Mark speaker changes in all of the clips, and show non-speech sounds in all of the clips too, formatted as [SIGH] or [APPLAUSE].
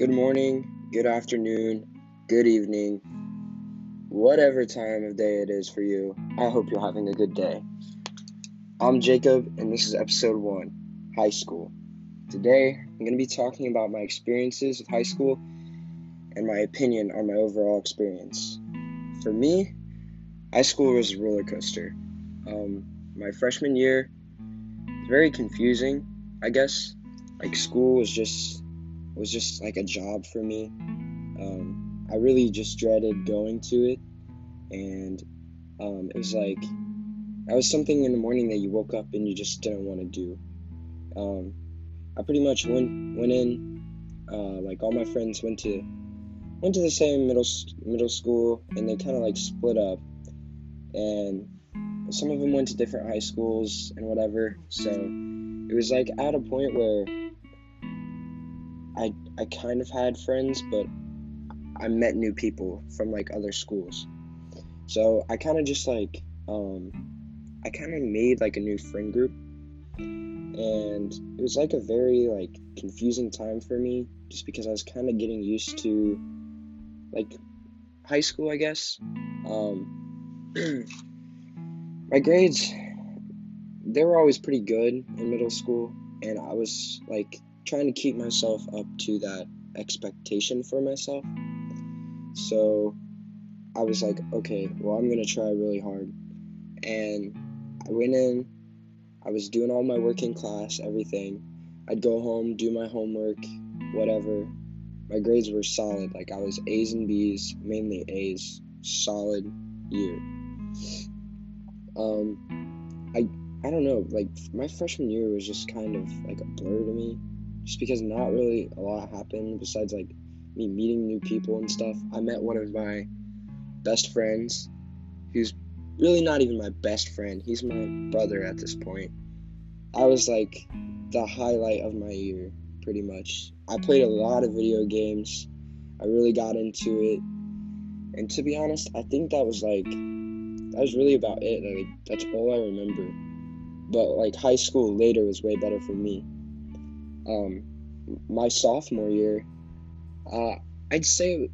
Speaker 1: Good morning, good afternoon, good evening, whatever time of day it is for you. I hope you're having a good day. I'm Jacob, and this is episode one High School. Today, I'm going to be talking about my experiences with high school and my opinion on my overall experience. For me, high school was a roller coaster. Um, my freshman year was very confusing, I guess. Like, school was just was just like a job for me. Um, I really just dreaded going to it, and um, it was like that was something in the morning that you woke up and you just didn't want to do. Um, I pretty much went went in, uh, like all my friends went to went to the same middle middle school, and they kind of like split up, and some of them went to different high schools and whatever. So it was like at a point where I I kind of had friends, but I met new people from like other schools. So I kind of just like um, I kind of made like a new friend group, and it was like a very like confusing time for me, just because I was kind of getting used to like high school, I guess. Um, [CLEARS THROAT] my grades they were always pretty good in middle school, and I was like trying to keep myself up to that expectation for myself. So I was like, okay, well, I'm going to try really hard. And I went in, I was doing all my work in class, everything. I'd go home, do my homework, whatever. My grades were solid. Like I was A's and B's, mainly A's. Solid year. Um, I I don't know. Like my freshman year was just kind of like a blur to me just because not really a lot happened besides like me meeting new people and stuff. I met one of my best friends who's really not even my best friend. He's my brother at this point. I was like the highlight of my year, pretty much. I played a lot of video games. I really got into it. And to be honest, I think that was like that was really about it. Like that's all I remember. But like high school later was way better for me um, my sophomore year, uh, I'd say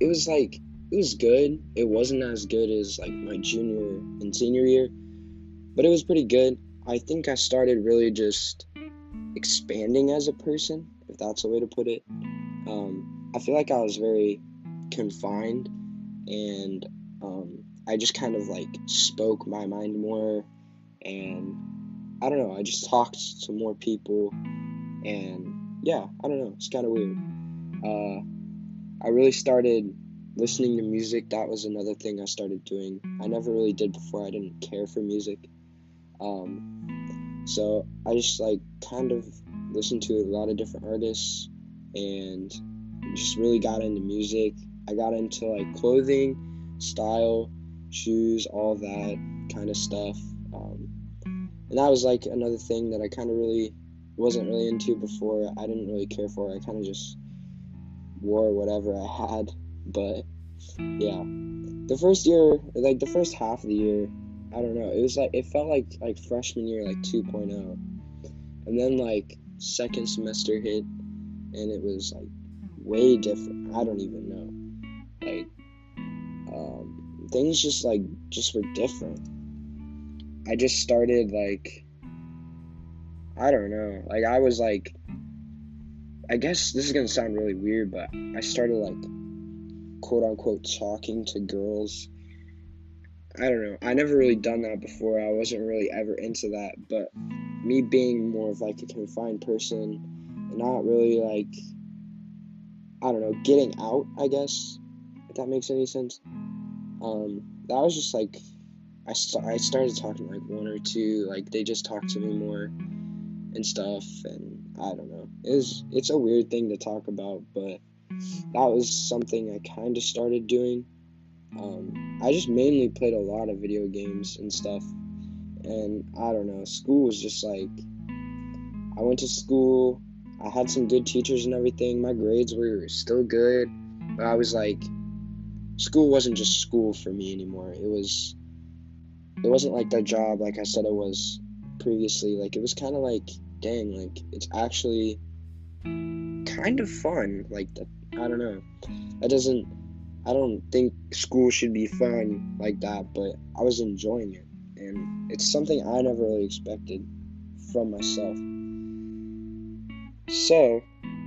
Speaker 1: it was like it was good. It wasn't as good as like my junior and senior year, but it was pretty good. I think I started really just expanding as a person, if that's a way to put it. Um, I feel like I was very confined, and um, I just kind of like spoke my mind more, and I don't know. I just talked to more people and yeah, I don't know, it's kind of weird. Uh, I really started listening to music. That was another thing I started doing. I never really did before. I didn't care for music. Um, so I just like kind of listened to a lot of different artists and just really got into music. I got into like clothing, style, shoes, all that kind of stuff. Um, and that was like another thing that I kind of really wasn't really into before. I didn't really care for. I kind of just wore whatever I had. But yeah, the first year, like the first half of the year, I don't know. It was like it felt like like freshman year, like 2.0, and then like second semester hit, and it was like way different. I don't even know. Like um, things just like just were different. I just started like I don't know. Like I was like I guess this is gonna sound really weird, but I started like quote unquote talking to girls. I don't know. I never really done that before. I wasn't really ever into that, but me being more of like a confined person and not really like I don't know, getting out, I guess, if that makes any sense. Um, that was just like I, st- I started talking like one or two, like they just talked to me more and stuff and I don't know. It's it's a weird thing to talk about, but that was something I kind of started doing. Um, I just mainly played a lot of video games and stuff, and I don't know. School was just like I went to school. I had some good teachers and everything. My grades were still good, but I was like, school wasn't just school for me anymore. It was, it wasn't like the job like I said it was previously. Like it was kind of like, dang, like it's actually kind of fun. Like I don't know. That doesn't. I don't think school should be fun like that, but I was enjoying it, and it's something I never really expected from myself. So,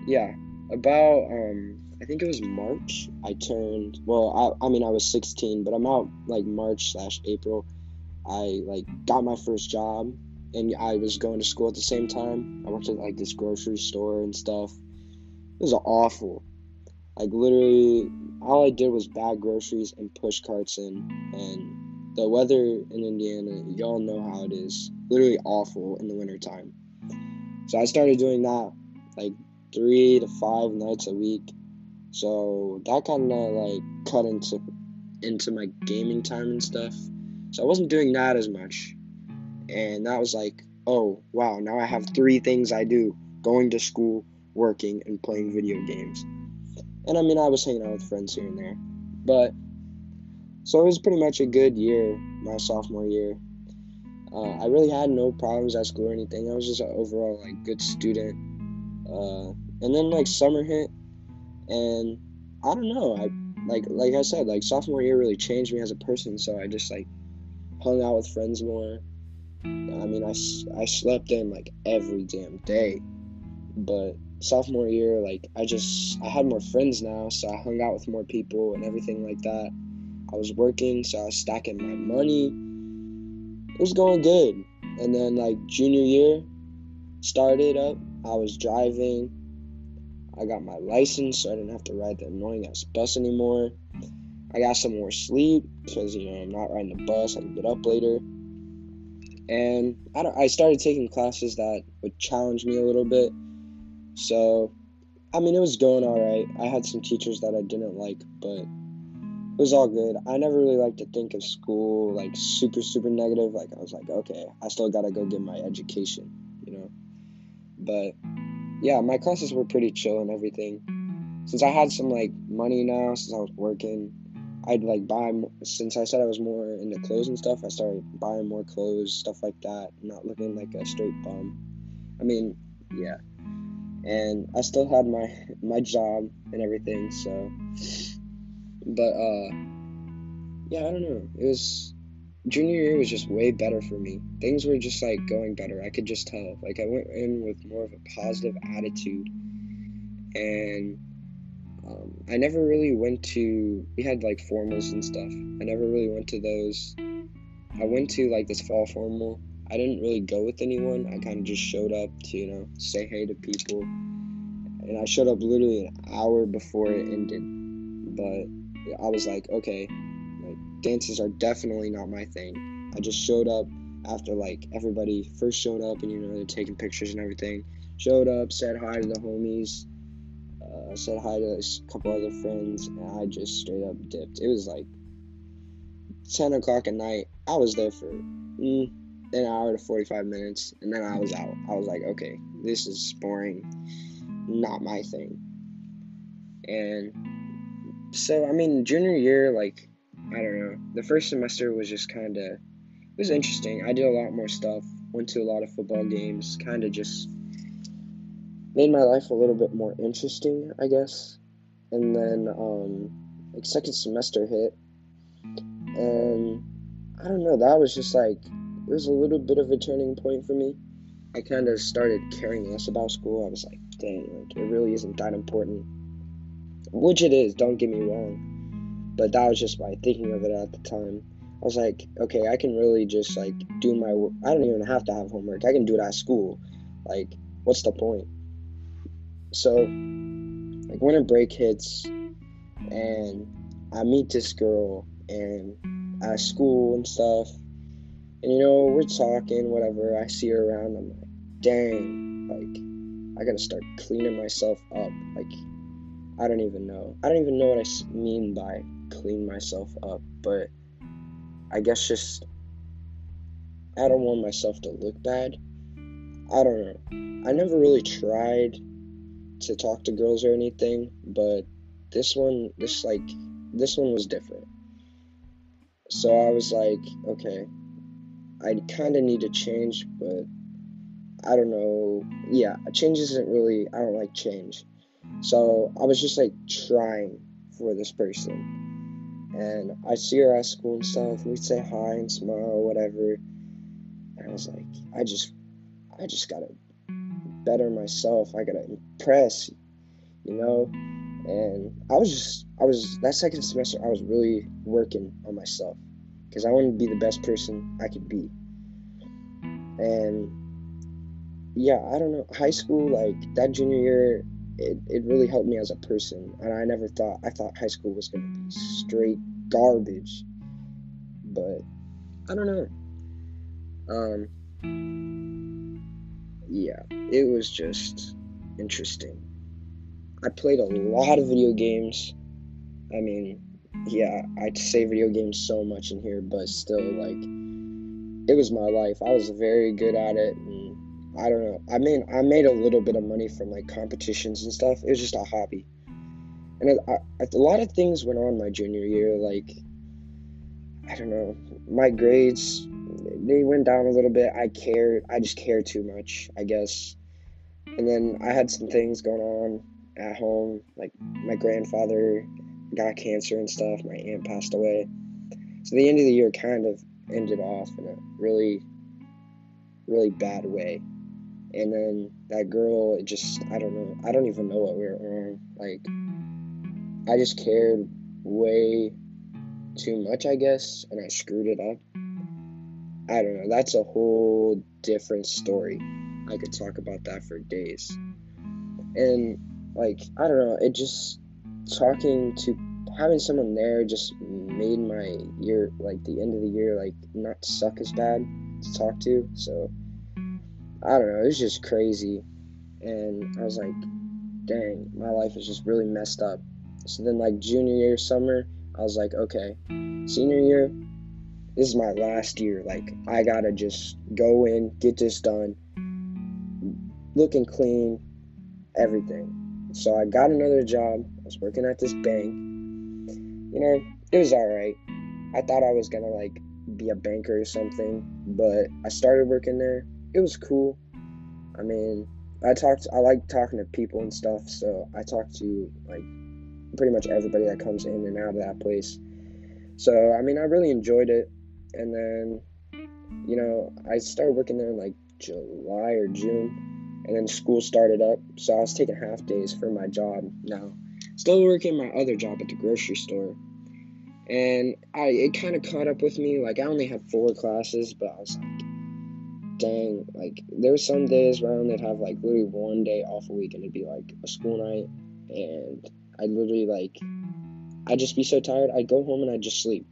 Speaker 1: yeah, about um, I think it was March. I turned. Well, I, I mean, I was 16, but I'm out like March slash April. I like got my first job, and I was going to school at the same time. I worked at like this grocery store and stuff. It was awful. Like literally, all I did was bag groceries and push carts in. And the weather in Indiana, y'all know how it is. Literally awful in the wintertime. So I started doing that like three to five nights a week. So that kind of like cut into into my gaming time and stuff. So I wasn't doing that as much. And that was like, oh wow, now I have three things I do: going to school, working, and playing video games. And I mean, I was hanging out with friends here and there. But, so it was pretty much a good year, my sophomore year. Uh, I really had no problems at school or anything. I was just an overall, like, good student. Uh, and then, like, summer hit, and I don't know. I, like, like I said, like, sophomore year really changed me as a person, so I just, like, hung out with friends more. I mean, I, I slept in, like, every damn day. But sophomore year, like I just I had more friends now, so I hung out with more people and everything like that. I was working, so I was stacking my money. It was going good. And then like junior year started up. I was driving. I got my license, so I didn't have to ride the annoying ass bus anymore. I got some more sleep because you know I'm not riding the bus. I can get up later. And I, I started taking classes that would challenge me a little bit so, I mean, it was going all right. I had some teachers that I didn't like, but it was all good. I never really liked to think of school like super, super negative. Like, I was like, okay, I still gotta go get my education, you know? But yeah, my classes were pretty chill and everything. Since I had some like money now, since I was working, I'd like buy, since I said I was more into clothes and stuff, I started buying more clothes, stuff like that, not looking like a straight bum. I mean, yeah and I still had my my job and everything. So, but uh, yeah, I don't know. It was junior year was just way better for me. Things were just like going better. I could just tell. Like I went in with more of a positive attitude, and um, I never really went to. We had like formals and stuff. I never really went to those. I went to like this fall formal I didn't really go with anyone. I kind of just showed up to, you know, say hey to people. And I showed up literally an hour before it ended. But I was like, okay, like dances are definitely not my thing. I just showed up after like everybody first showed up and you know they're taking pictures and everything. Showed up, said hi to the homies, uh, said hi to a couple other friends, and I just straight up dipped. It was like 10 o'clock at night. I was there for mm, an hour to 45 minutes, and then I was out. I was like, okay, this is boring, not my thing. And so, I mean, junior year, like, I don't know, the first semester was just kind of, it was interesting. I did a lot more stuff, went to a lot of football games, kind of just made my life a little bit more interesting, I guess. And then, um, like, second semester hit, and I don't know, that was just like, it was a little bit of a turning point for me. I kind of started caring less about school. I was like, dang, like it really isn't that important. Which it is, don't get me wrong. But that was just my thinking of it at the time. I was like, okay, I can really just like do my work. I don't even have to have homework. I can do it at school. Like, what's the point? So, like, winter break hits, and I meet this girl, and at school and stuff, and you know, we're talking, whatever. I see her around. I'm like, dang, like, I gotta start cleaning myself up. Like, I don't even know. I don't even know what I mean by clean myself up, but I guess just I don't want myself to look bad. I don't know. I never really tried to talk to girls or anything, but this one, this like, this one was different. So I was like, okay, I kind of need to change, but I don't know. Yeah, a change isn't really. I don't like change. So I was just like trying for this person. And I see her at school and stuff. We'd say hi and smile whatever. And I was like, I just, I just gotta better myself. I gotta impress, you know. And I was just, I was that second semester. I was really working on myself because I wanted to be the best person I could be. And yeah, I don't know. High school, like that junior year, it, it really helped me as a person. And I never thought, I thought high school was to be straight garbage. But I don't know. Um, yeah, it was just interesting. I played a lot of video games. I mean, yeah, I'd say video games so much in here, but still, like, it was my life. I was very good at it, and I don't know. I mean, I made a little bit of money from like competitions and stuff. It was just a hobby, and I, I, a lot of things went on my junior year. Like, I don't know, my grades they went down a little bit. I cared. I just care too much, I guess. And then I had some things going on at home, like my grandfather got cancer and stuff. My aunt passed away. So the end of the year kind of ended off in a really, really bad way. And then that girl, it just, I don't know. I don't even know what we were on. Like, I just cared way too much, I guess, and I screwed it up. I don't know. That's a whole different story. I could talk about that for days. And, like, I don't know. It just, talking to having someone there just made my year like the end of the year like not suck as bad to talk to so i don't know it was just crazy and i was like dang my life is just really messed up so then like junior year summer i was like okay senior year this is my last year like i gotta just go in get this done looking clean everything so i got another job i was working at this bank you know, it was all right. I thought I was gonna like be a banker or something, but I started working there. It was cool. I mean, I talked. I like talking to people and stuff, so I talked to like pretty much everybody that comes in and out of that place. So I mean, I really enjoyed it. And then, you know, I started working there in like July or June, and then school started up. So I was taking half days for my job now. Still working my other job at the grocery store. And I it kind of caught up with me. Like I only had four classes, but I was like, dang, like there were some days where I only have like literally one day off a week and it'd be like a school night and I'd literally like I'd just be so tired, I'd go home and I'd just sleep.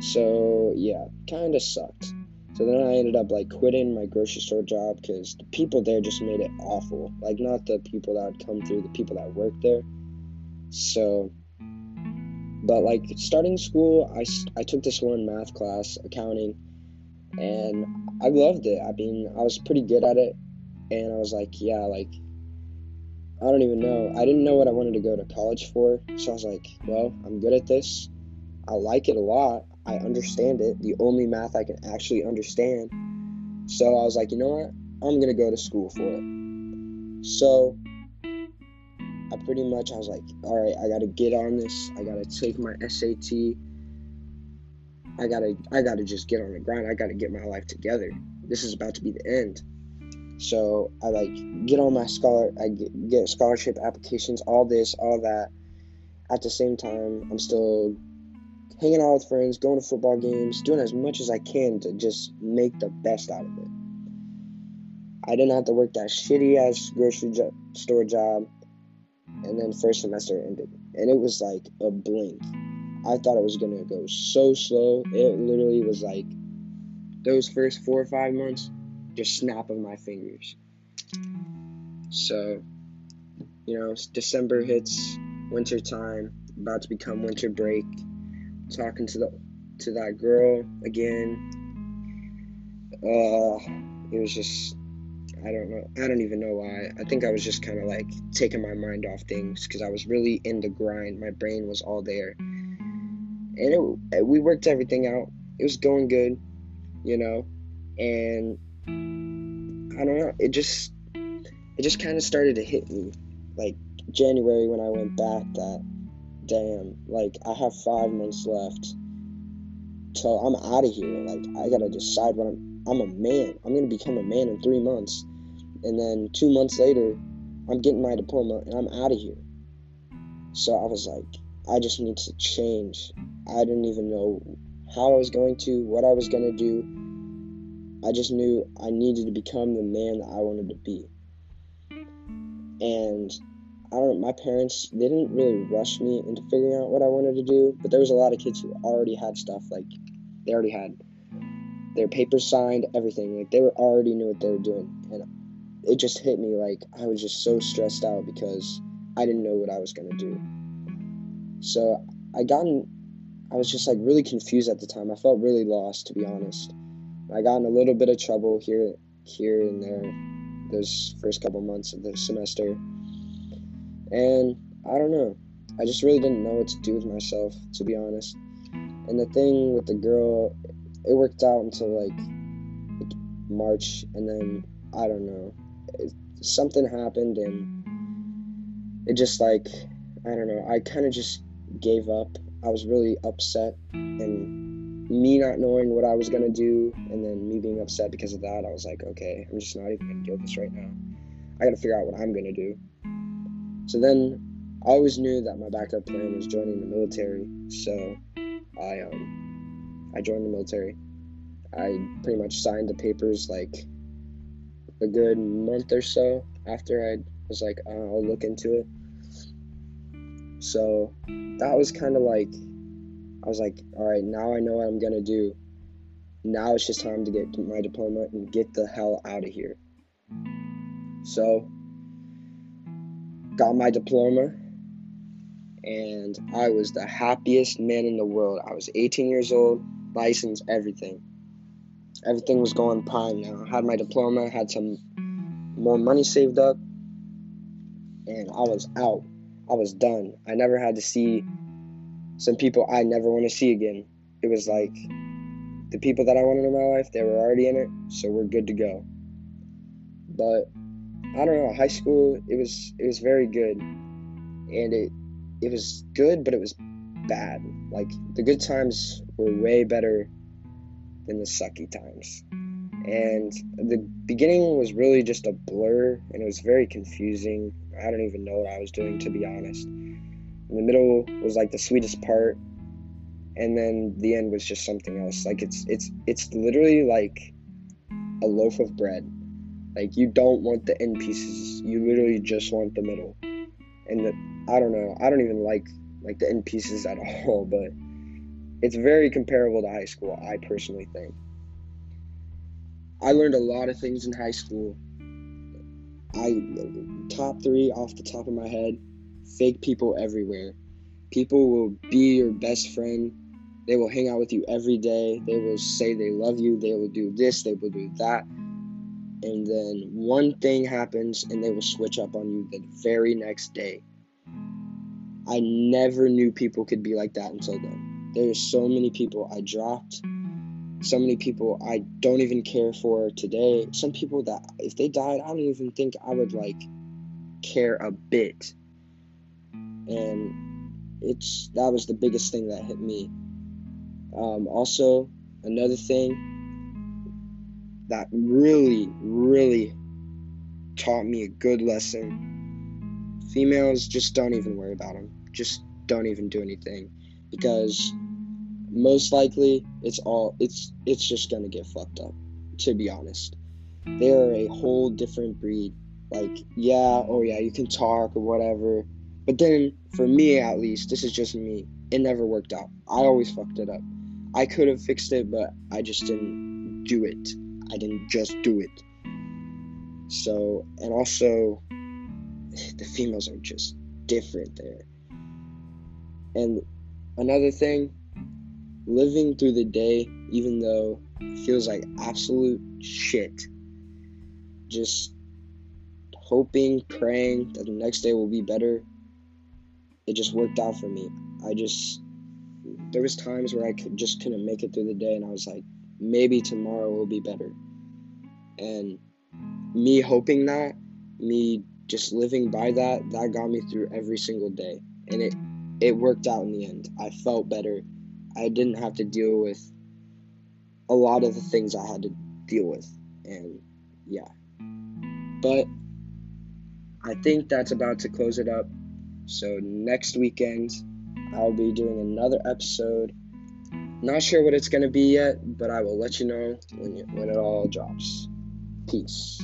Speaker 1: So yeah, kinda sucked. So then I ended up like quitting my grocery store job because the people there just made it awful. Like not the people that would come through, the people that worked there. So, but like starting school, I, I took this one math class, accounting, and I loved it. I mean, I was pretty good at it, and I was like, yeah, like, I don't even know. I didn't know what I wanted to go to college for, so I was like, well, I'm good at this. I like it a lot. I understand it. The only math I can actually understand. So I was like, you know what? I'm gonna go to school for it. So I pretty much I was like, all right, I gotta get on this. I gotta take my SAT. I gotta I gotta just get on the grind. I gotta get my life together. This is about to be the end. So I like get on my scholar. I get, get scholarship applications, all this, all that. At the same time, I'm still hanging out with friends, going to football games, doing as much as I can to just make the best out of it. I didn't have to work that shitty ass grocery jo- store job and then first semester ended and it was like a blink. I thought it was gonna go so slow it literally was like those first four or five months just snap of my fingers. So you know december hits winter time about to become winter break talking to the to that girl again uh it was just I don't know. I don't even know why. I think I was just kind of like taking my mind off things because I was really in the grind. My brain was all there, and it, we worked everything out. It was going good, you know, and I don't know. It just it just kind of started to hit me, like January when I went back that damn, like I have five months left till I'm out of here. Like I gotta decide what I'm. I'm a man. I'm gonna become a man in three months, and then two months later, I'm getting my diploma and I'm out of here. So I was like, I just need to change. I didn't even know how I was going to, what I was gonna do. I just knew I needed to become the man that I wanted to be. And I don't know my parents they didn't really rush me into figuring out what I wanted to do, but there was a lot of kids who already had stuff like they already had their papers signed, everything. Like they were already knew what they were doing. And it just hit me like I was just so stressed out because I didn't know what I was gonna do. So I got in, I was just like really confused at the time. I felt really lost to be honest. I got in a little bit of trouble here here and there those first couple months of the semester. And I don't know. I just really didn't know what to do with myself, to be honest. And the thing with the girl, it worked out until like March, and then I don't know. It, something happened, and it just like I don't know. I kind of just gave up. I was really upset, and me not knowing what I was gonna do, and then me being upset because of that, I was like, okay, I'm just not even gonna deal with this right now. I gotta figure out what I'm gonna do. So then I always knew that my backup plan was joining the military. So I um I joined the military. I pretty much signed the papers like a good month or so after I was like uh, I'll look into it. So that was kind of like I was like, all right, now I know what I'm gonna do. Now it's just time to get my diploma and get the hell out of here. So got my diploma, and I was the happiest man in the world. I was 18 years old, license, everything. Everything was going prime now. I had my diploma, had some more money saved up, and I was out. I was done. I never had to see some people I never want to see again. It was like the people that I wanted in my life, they were already in it, so we're good to go. But I don't know. High school, it was it was very good, and it it was good, but it was bad. Like the good times were way better than the sucky times, and the beginning was really just a blur, and it was very confusing. I don't even know what I was doing to be honest. In the middle was like the sweetest part, and then the end was just something else. Like it's it's it's literally like a loaf of bread like you don't want the end pieces. You literally just want the middle. And the, I don't know. I don't even like like the end pieces at [LAUGHS] all, but it's very comparable to high school, I personally think. I learned a lot of things in high school. I top 3 off the top of my head, fake people everywhere. People will be your best friend. They will hang out with you every day. They will say they love you. They will do this, they will do that and then one thing happens and they will switch up on you the very next day. I never knew people could be like that until then. There's so many people I dropped, so many people I don't even care for today. Some people that if they died, I don't even think I would like care a bit. And it's that was the biggest thing that hit me. Um, also, another thing that really, really taught me a good lesson. Females just don't even worry about them. Just don't even do anything because most likely it's all it's it's just gonna get fucked up. To be honest, they are a whole different breed. Like yeah, oh yeah, you can talk or whatever, but then for me at least, this is just me. It never worked out. I always fucked it up. I could have fixed it, but I just didn't do it. I didn't just do it. So, and also, [SIGHS] the females are just different there. And another thing, living through the day, even though it feels like absolute shit, just hoping, praying that the next day will be better. It just worked out for me. I just there was times where I could just couldn't make it through the day, and I was like, maybe tomorrow will be better. And me hoping that, me just living by that, that got me through every single day. And it it worked out in the end. I felt better. I didn't have to deal with a lot of the things I had to deal with. And yeah. But I think that's about to close it up. So next weekend, I'll be doing another episode. Not sure what it's going to be yet, but I will let you know when, you, when it all drops. Peace.